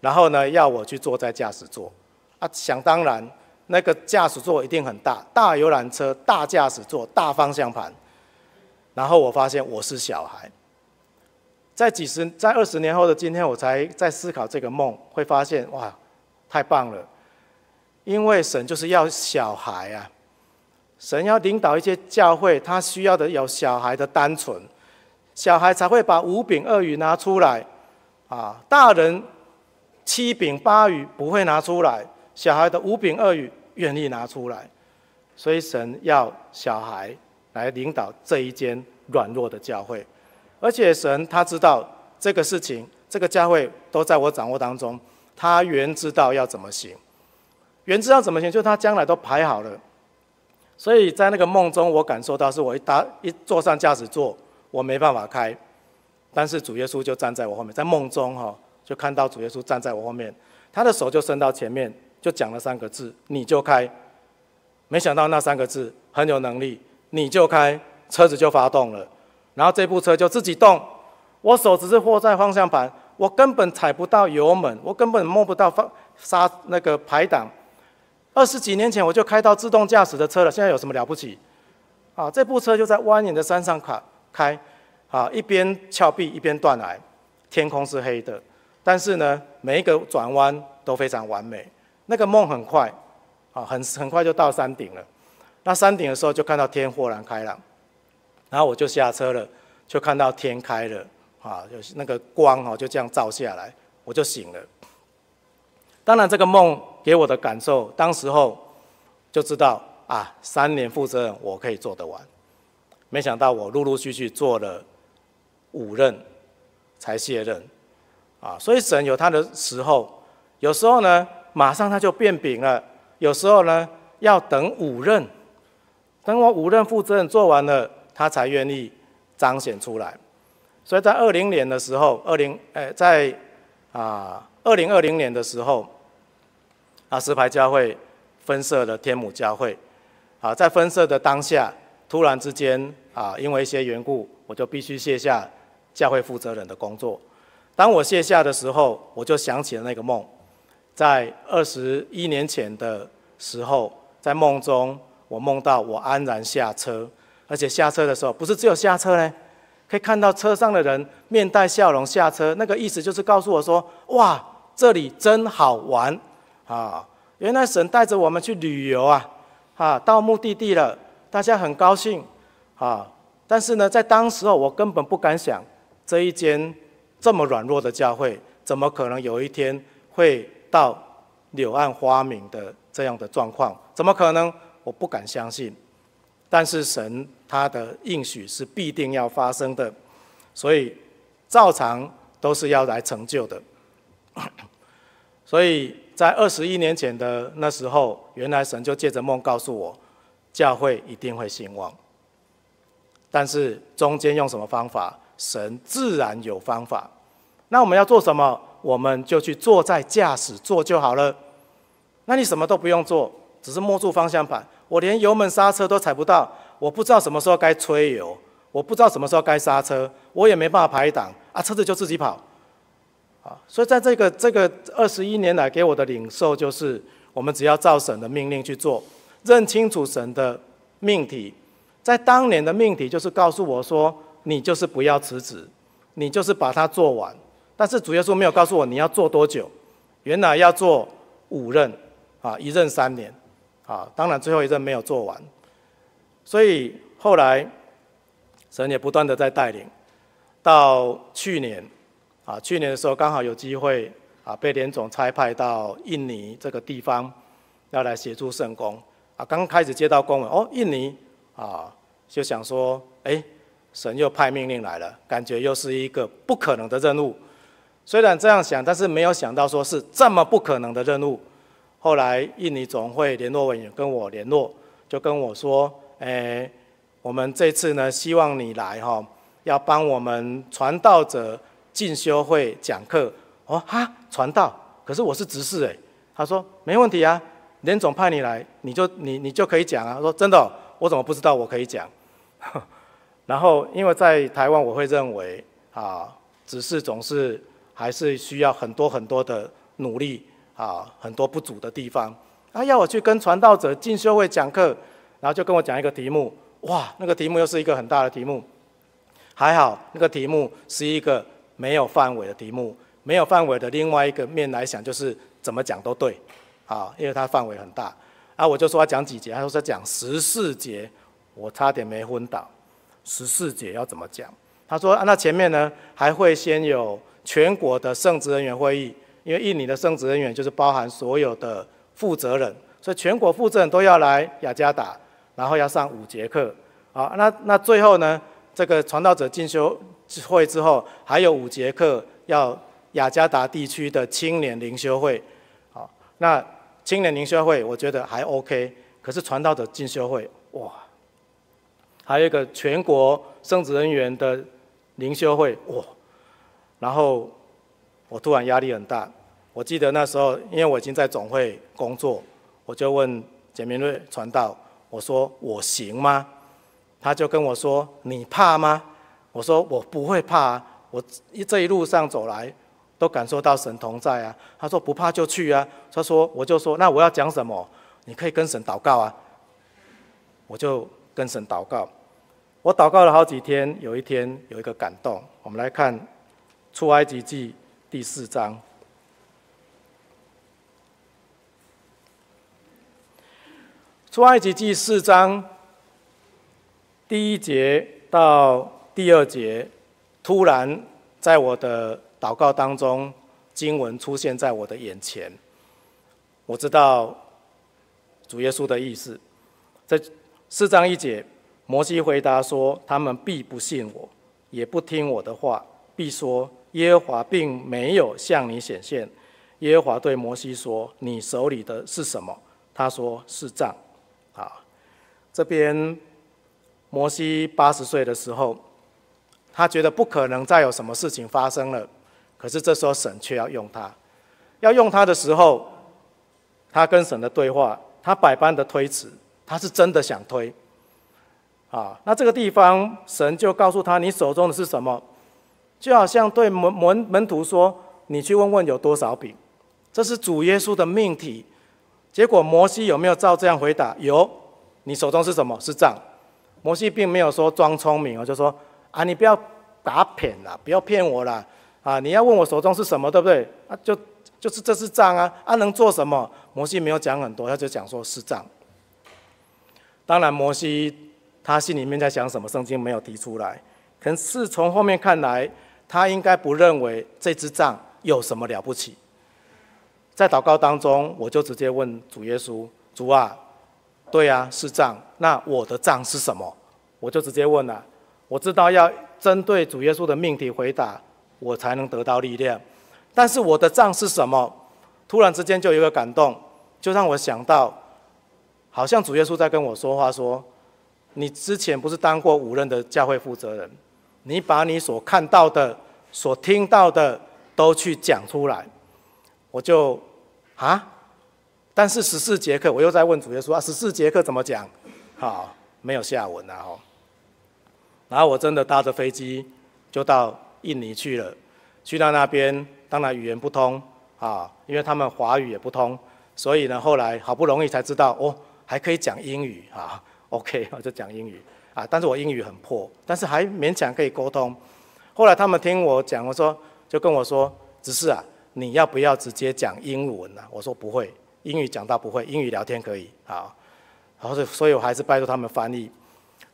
然后呢要我去坐在驾驶座，啊，想当然那个驾驶座一定很大，大游览车、大驾驶座、大方向盘，然后我发现我是小孩。在几十、在二十年后的今天，我才在思考这个梦，会发现哇，太棒了！因为神就是要小孩啊，神要领导一些教会，他需要的有小孩的单纯，小孩才会把五饼二鱼拿出来啊。大人七饼八鱼不会拿出来，小孩的五饼二鱼愿意拿出来，所以神要小孩来领导这一间软弱的教会。而且神他知道这个事情，这个教会都在我掌握当中，他原知道要怎么行，原知道怎么行，就他将来都排好了。所以在那个梦中，我感受到是我一搭一坐上驾驶座，我没办法开，但是主耶稣就站在我后面，在梦中哈，就看到主耶稣站在我后面，他的手就伸到前面，就讲了三个字：你就开。没想到那三个字很有能力，你就开，车子就发动了。然后这部车就自己动，我手只是握在方向盘，我根本踩不到油门，我根本摸不到放刹那个排档。二十几年前我就开到自动驾驶的车了，现在有什么了不起？啊，这部车就在蜿蜒的山上开，开，啊，一边峭壁一边断崖，天空是黑的，但是呢，每一个转弯都非常完美。那个梦很快，啊，很很快就到山顶了。那山顶的时候就看到天豁然开朗。然后我就下车了，就看到天开了，啊，就是那个光哈，就这样照下来，我就醒了。当然，这个梦给我的感受，当时候就知道啊，三年负责人我可以做得完。没想到我陆陆续续做了五任才卸任，啊，所以神有他的时候，有时候呢，马上他就变饼了；有时候呢，要等五任，等我五任负责人做完了。他才愿意彰显出来，所以在二零年的时候，二零诶，在啊二零二零年的时候，啊石牌教会分设了天母教会，啊在分设的当下，突然之间啊因为一些缘故，我就必须卸下教会负责人的工作。当我卸下的时候，我就想起了那个梦，在二十一年前的时候，在梦中我梦到我安然下车。而且下车的时候，不是只有下车呢，可以看到车上的人面带笑容下车，那个意思就是告诉我说：哇，这里真好玩啊！原来神带着我们去旅游啊，啊，到目的地了，大家很高兴啊。但是呢，在当时候我根本不敢想，这一间这么软弱的教会，怎么可能有一天会到柳暗花明的这样的状况？怎么可能？我不敢相信。但是神他的应许是必定要发生的，所以照常都是要来成就的。所以在二十一年前的那时候，原来神就借着梦告诉我，教会一定会兴旺。但是中间用什么方法？神自然有方法。那我们要做什么？我们就去坐在驾驶座就好了。那你什么都不用做，只是摸住方向盘。我连油门刹车都踩不到，我不知道什么时候该催油，我不知道什么时候该刹车，我也没办法排挡啊，车子就自己跑，啊，所以在这个这个二十一年来给我的领受就是，我们只要照神的命令去做，认清楚神的命题，在当年的命题就是告诉我说，你就是不要辞职，你就是把它做完，但是主耶稣没有告诉我你要做多久，原来要做五任，啊，一任三年。啊，当然最后一任没有做完，所以后来神也不断的在带领，到去年，啊，去年的时候刚好有机会啊，被连总差派到印尼这个地方，要来协助圣工，啊，刚开始接到公文，哦，印尼，啊，就想说，哎，神又派命令来了，感觉又是一个不可能的任务，虽然这样想，但是没有想到说是这么不可能的任务。后来印尼总会联络委员跟我联络，就跟我说：“诶，我们这次呢，希望你来哈，要帮我们传道者进修会讲课。”哦哈，传道，可是我是执事诶。他说：“没问题啊，连总派你来，你就你你就可以讲啊。”他说：“真的，我怎么不知道我可以讲？” 然后因为在台湾，我会认为啊，只是总是还是需要很多很多的努力。啊，很多不足的地方，啊，要我去跟传道者进修会讲课，然后就跟我讲一个题目，哇，那个题目又是一个很大的题目，还好那个题目是一个没有范围的题目，没有范围的另外一个面来讲就是怎么讲都对，啊，因为它范围很大，啊，我就说要讲几节，他说是讲十四节，我差点没昏倒，十四节要怎么讲？他说啊，那前面呢还会先有全国的圣职人员会议。因为印尼的圣职人员就是包含所有的负责人，所以全国负责人都要来雅加达，然后要上五节课。好，那那最后呢，这个传道者进修会之后，还有五节课要雅加达地区的青年灵修会。好，那青年灵修会我觉得还 OK，可是传道者进修会哇，还有一个全国圣职人员的灵修会哇，然后。我突然压力很大，我记得那时候，因为我已经在总会工作，我就问简明瑞传道，我说我行吗？他就跟我说，你怕吗？我说我不会怕啊，我这一路上走来都感受到神同在啊。他说不怕就去啊。他说我就说那我要讲什么？你可以跟神祷告啊。我就跟神祷告，我祷告了好几天，有一天有一个感动，我们来看出埃及记。第四章，出埃及记四章第一节到第二节，突然在我的祷告当中，经文出现在我的眼前。我知道主耶稣的意思。这四章一节，摩西回答说：“他们必不信我，也不听我的话，必说。”耶和华并没有向你显现。耶和华对摩西说：“你手里的是什么？”他说：“是杖。”啊，这边摩西八十岁的时候，他觉得不可能再有什么事情发生了。可是这时候神却要用他，要用他的时候，他跟神的对话，他百般的推辞，他是真的想推。啊，那这个地方神就告诉他：“你手中的是什么？”就好像对门门门徒说：“你去问问有多少饼。”这是主耶稣的命题。结果摩西有没有照这样回答？有。你手中是什么？是杖。摩西并没有说装聪明，我就说：“啊，你不要打骗啦，不要骗我啦，啊，你要问我手中是什么，对不对？啊，就就是这是杖啊，啊，能做什么？摩西没有讲很多，他就讲说是杖。当然，摩西他心里面在想什么，圣经没有提出来。可是从后面看来，他应该不认为这支杖有什么了不起。在祷告当中，我就直接问主耶稣：“主啊，对啊，是杖。那我的杖是什么？”我就直接问了。我知道要针对主耶稣的命题回答，我才能得到力量。但是我的杖是什么？突然之间就有一个感动，就让我想到。好像主耶稣在跟我说话，说：“你之前不是当过五任的教会负责人，你把你所看到的、所听到的都去讲出来。”我就啊，但是十四节课，我又在问主耶稣啊，十四节课怎么讲？好，没有下文了哦。然后我真的搭着飞机就到印尼去了，去到那边，当然语言不通啊，因为他们华语也不通，所以呢，后来好不容易才知道哦。还可以讲英语啊，OK，我就讲英语啊，但是我英语很破，但是还勉强可以沟通。后来他们听我讲，我说就跟我说，只是啊，你要不要直接讲英文啊？我说不会，英语讲到不会，英语聊天可以啊。然后所以我还是拜托他们翻译。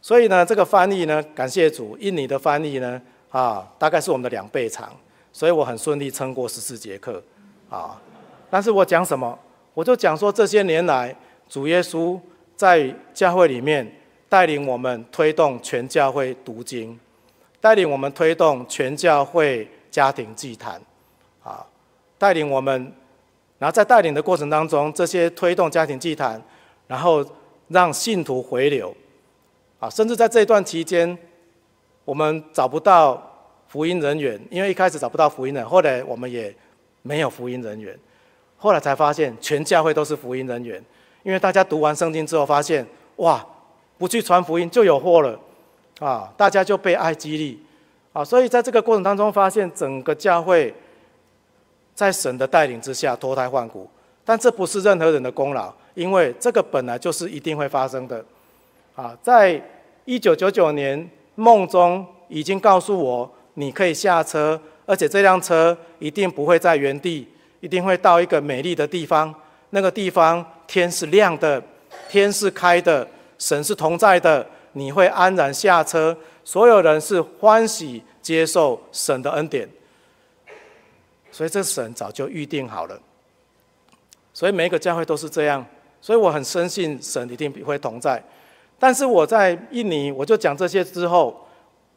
所以呢，这个翻译呢，感谢主，印尼的翻译呢，啊，大概是我们的两倍长，所以我很顺利撑过十四节课啊。但是我讲什么？我就讲说这些年来。主耶稣在教会里面带领我们推动全教会读经，带领我们推动全教会家庭祭坛，啊，带领我们，然后在带领的过程当中，这些推动家庭祭坛，然后让信徒回流，啊，甚至在这段期间，我们找不到福音人员，因为一开始找不到福音人，后来我们也没有福音人员，后来才发现全教会都是福音人员。因为大家读完圣经之后，发现哇，不去传福音就有祸了，啊，大家就被爱激励，啊，所以在这个过程当中，发现整个教会在神的带领之下脱胎换骨。但这不是任何人的功劳，因为这个本来就是一定会发生的，啊，在一九九九年梦中已经告诉我，你可以下车，而且这辆车一定不会在原地，一定会到一个美丽的地方。那个地方天是亮的，天是开的，神是同在的，你会安然下车，所有人是欢喜接受神的恩典，所以这神早就预定好了，所以每一个教会都是这样，所以我很深信神一定会同在。但是我在印尼，我就讲这些之后，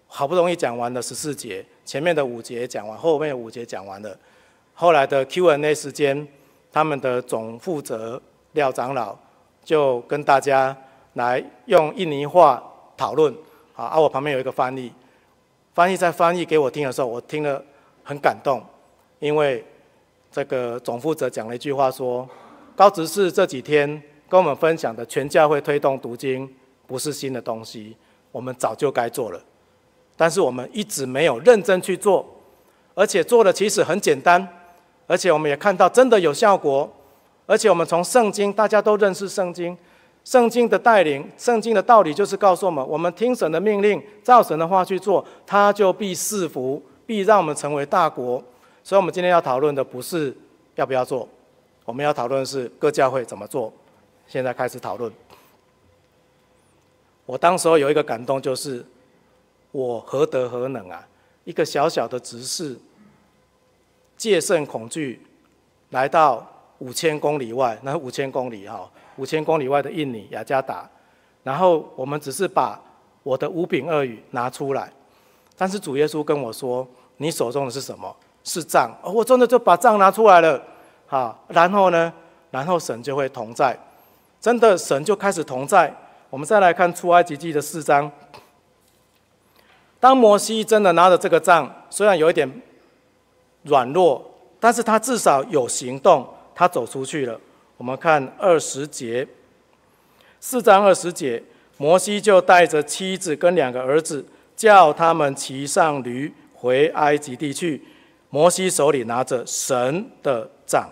好不容易讲完了十四节，前面的五节讲完，后面的五节讲完了，后来的 Q&A 时间。他们的总负责廖长老就跟大家来用印尼话讨论，啊，啊，我旁边有一个翻译，翻译在翻译给我听的时候，我听了很感动，因为这个总负责讲了一句话说，高执事这几天跟我们分享的全教会推动读经不是新的东西，我们早就该做了，但是我们一直没有认真去做，而且做的其实很简单。而且我们也看到真的有效果，而且我们从圣经，大家都认识圣经，圣经的带领，圣经的道理就是告诉我们：我们听神的命令，照神的话去做，他就必赐福，必让我们成为大国。所以，我们今天要讨论的不是要不要做，我们要讨论的是各教会怎么做。现在开始讨论。我当时候有一个感动，就是我何德何能啊？一个小小的执事。戒慎恐惧，来到五千公里外，那五千公里哈，五千公里外的印尼雅加达，然后我们只是把我的五饼二鱼拿出来，但是主耶稣跟我说：“你手中的是什么？是杖。”，我真的就把杖拿出来了，好，然后呢，然后神就会同在，真的神就开始同在。我们再来看出埃及记的四章，当摩西真的拿着这个杖，虽然有一点。软弱，但是他至少有行动，他走出去了。我们看二十节，四章二十节，摩西就带着妻子跟两个儿子，叫他们骑上驴回埃及地去。摩西手里拿着神的杖，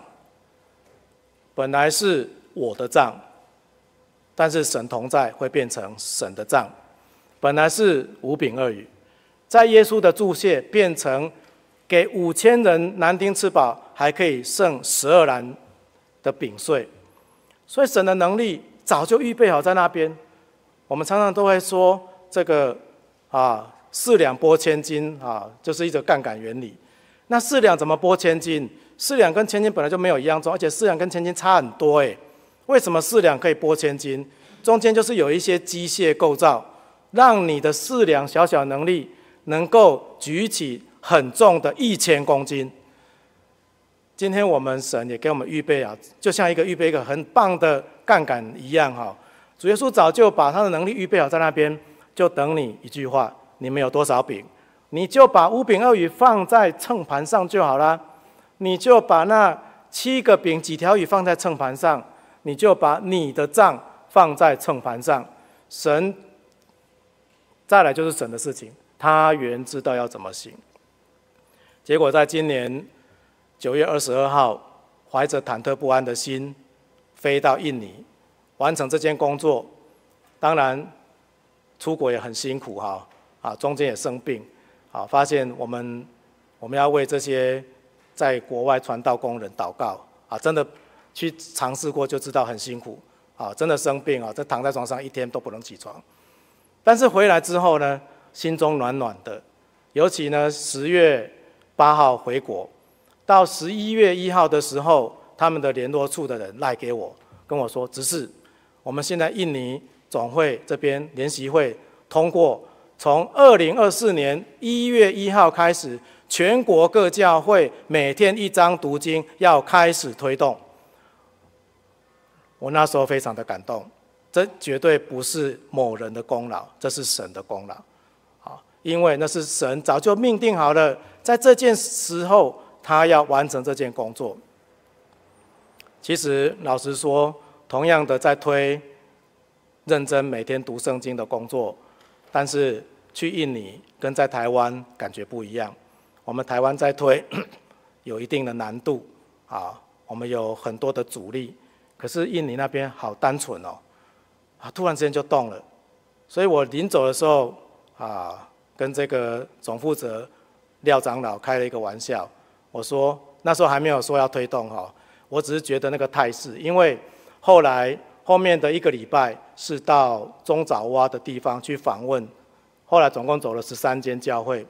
本来是我的杖，但是神同在会变成神的杖。本来是五饼二鱼，在耶稣的注谢变成给五千人男丁吃饱，还可以剩十二篮的饼碎。所以神的能力早就预备好在那边。我们常常都会说这个啊，四两拨千斤啊，就是一个杠杆原理。那四两怎么拨千斤？四两跟千斤本来就没有一样重，而且四两跟千斤差很多诶。为什么四两可以拨千斤？中间就是有一些机械构造，让你的四两小小能力能够举起很重的一千公斤。今天我们神也给我们预备啊，就像一个预备一个很棒的杠杆一样哈。主耶稣早就把他的能力预备好在那边，就等你一句话：你们有多少饼？你就把五饼二鱼放在秤盘上就好了。你就把那七个饼几条鱼放在秤盘上，你就把你的账放在秤盘上。神再来就是神的事情，他原知道要怎么行。结果在今年九月二十二号，怀着忐忑不安的心飞到印尼，完成这件工作。当然出国也很辛苦哈，啊，中间也生病。啊，发现我们我们要为这些在国外传道工人祷告啊！真的去尝试过就知道很辛苦啊！真的生病啊，这躺在床上一天都不能起床。但是回来之后呢，心中暖暖的。尤其呢，十月八号回国，到十一月一号的时候，他们的联络处的人赖给我，跟我说，只是我们现在印尼总会这边联席会通过。从二零二四年一月一号开始，全国各教会每天一张读经要开始推动。我那时候非常的感动，这绝对不是某人的功劳，这是神的功劳。啊，因为那是神早就命定好了，在这件时候他要完成这件工作。其实老实说，同样的在推认真每天读圣经的工作。但是去印尼跟在台湾感觉不一样。我们台湾在推，有一定的难度啊，我们有很多的阻力。可是印尼那边好单纯哦，啊，突然之间就动了。所以我临走的时候啊，跟这个总负责廖长老开了一个玩笑。我说那时候还没有说要推动哈，我只是觉得那个态势，因为后来。后面的一个礼拜是到中爪哇的地方去访问，后来总共走了十三间教会，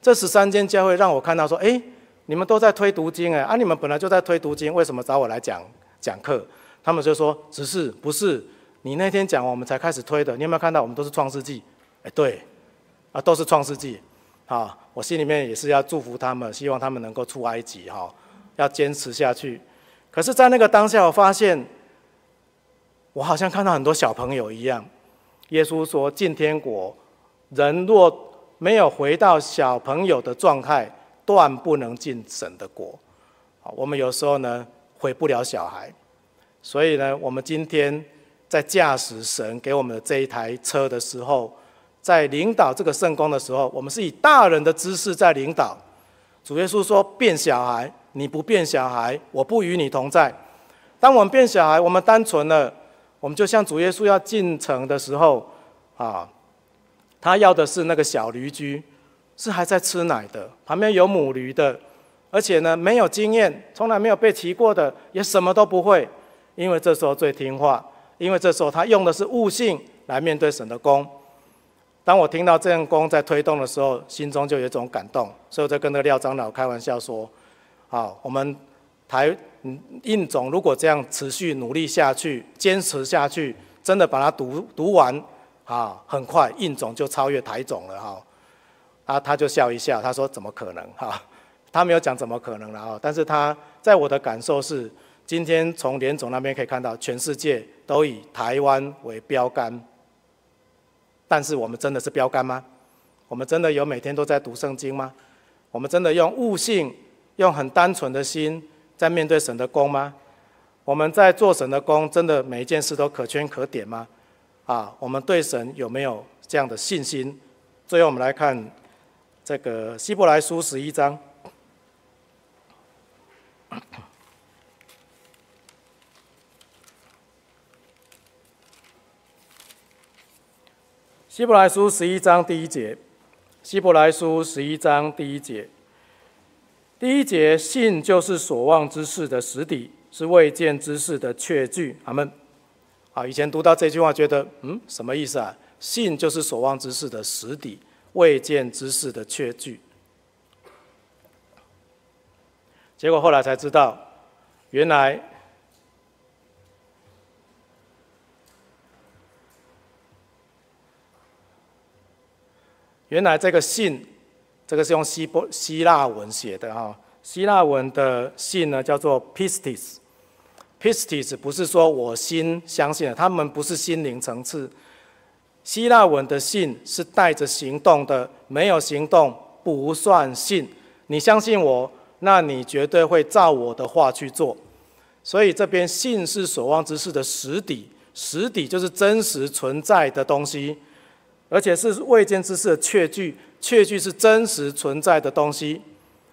这十三间教会让我看到说，哎，你们都在推读经哎，啊，你们本来就在推读经，为什么找我来讲讲课？他们就说，只是不是你那天讲我们才开始推的，你有没有看到我们都是创世纪？哎，对，啊，都是创世纪，啊，我心里面也是要祝福他们，希望他们能够出埃及哈，要坚持下去。可是，在那个当下，我发现。我好像看到很多小朋友一样，耶稣说进天国，人若没有回到小朋友的状态，断不能进神的国。我们有时候呢，回不了小孩，所以呢，我们今天在驾驶神给我们的这一台车的时候，在领导这个圣工的时候，我们是以大人的姿势在领导。主耶稣说：变小孩，你不变小孩，我不与你同在。当我们变小孩，我们单纯了。我们就像主耶稣要进城的时候，啊，他要的是那个小驴驹，是还在吃奶的，旁边有母驴的，而且呢没有经验，从来没有被骑过的，也什么都不会，因为这时候最听话，因为这时候他用的是悟性来面对神的工。当我听到这样工在推动的时候，心中就有一种感动，所以我在跟那个廖长老开玩笑说，好，我们台。印总如果这样持续努力下去，坚持下去，真的把它读读完，啊，很快印总就超越台总了哈。啊，他就笑一笑，他说怎么可能哈？他没有讲怎么可能了哈，但是他在我的感受是，今天从联总那边可以看到，全世界都以台湾为标杆，但是我们真的是标杆吗？我们真的有每天都在读圣经吗？我们真的用悟性，用很单纯的心。在面对神的工吗？我们在做神的工，真的每一件事都可圈可点吗？啊，我们对神有没有这样的信心？最后，我们来看这个希伯来书十一章。希伯来书十一章第一节：希伯来书十一章第一节，第一节，信就是所望之事的实底，是未见之事的确据。阿门。啊，以前读到这句话，觉得嗯，什么意思啊？信就是所望之事的实底，未见之事的确据。结果后来才知道，原来原来这个信，这个是用希波希腊文写的哈，希腊文的信呢叫做 pistis。Pistis 不是说我心相信了，他们不是心灵层次。希腊文的信是带着行动的，没有行动不算信。你相信我，那你绝对会照我的话去做。所以这边信是所望之事的实底，实底就是真实存在的东西，而且是未见之事的确据，确据是真实存在的东西。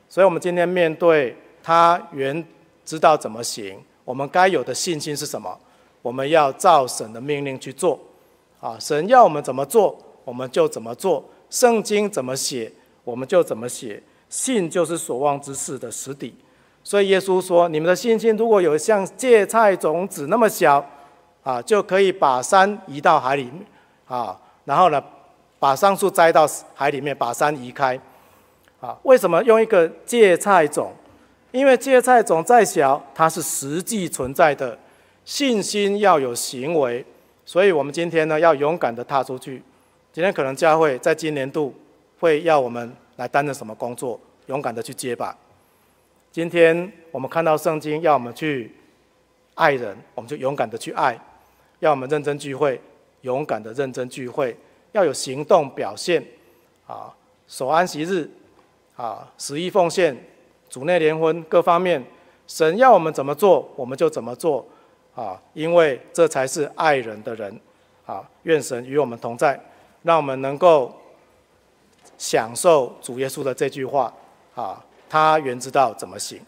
所以我们今天面对他原知道怎么行。我们该有的信心是什么？我们要照神的命令去做，啊，神要我们怎么做，我们就怎么做。圣经怎么写，我们就怎么写。信就是所望之事的实底。所以耶稣说：“你们的信心如果有像芥菜种子那么小，啊，就可以把山移到海里，啊，然后呢，把桑树栽到海里面，把山移开。啊，为什么用一个芥菜种？”因为芥菜种再小，它是实际存在的。信心要有行为，所以我们今天呢，要勇敢地踏出去。今天可能教会在今年度会要我们来担任什么工作，勇敢地去接吧。今天我们看到圣经要我们去爱人，我们就勇敢地去爱；要我们认真聚会，勇敢的认真聚会；要有行动表现，啊，守安息日，啊，十一奉献。主内联婚各方面，神要我们怎么做，我们就怎么做，啊，因为这才是爱人的人，啊，愿神与我们同在，让我们能够享受主耶稣的这句话，啊，他原知道怎么行。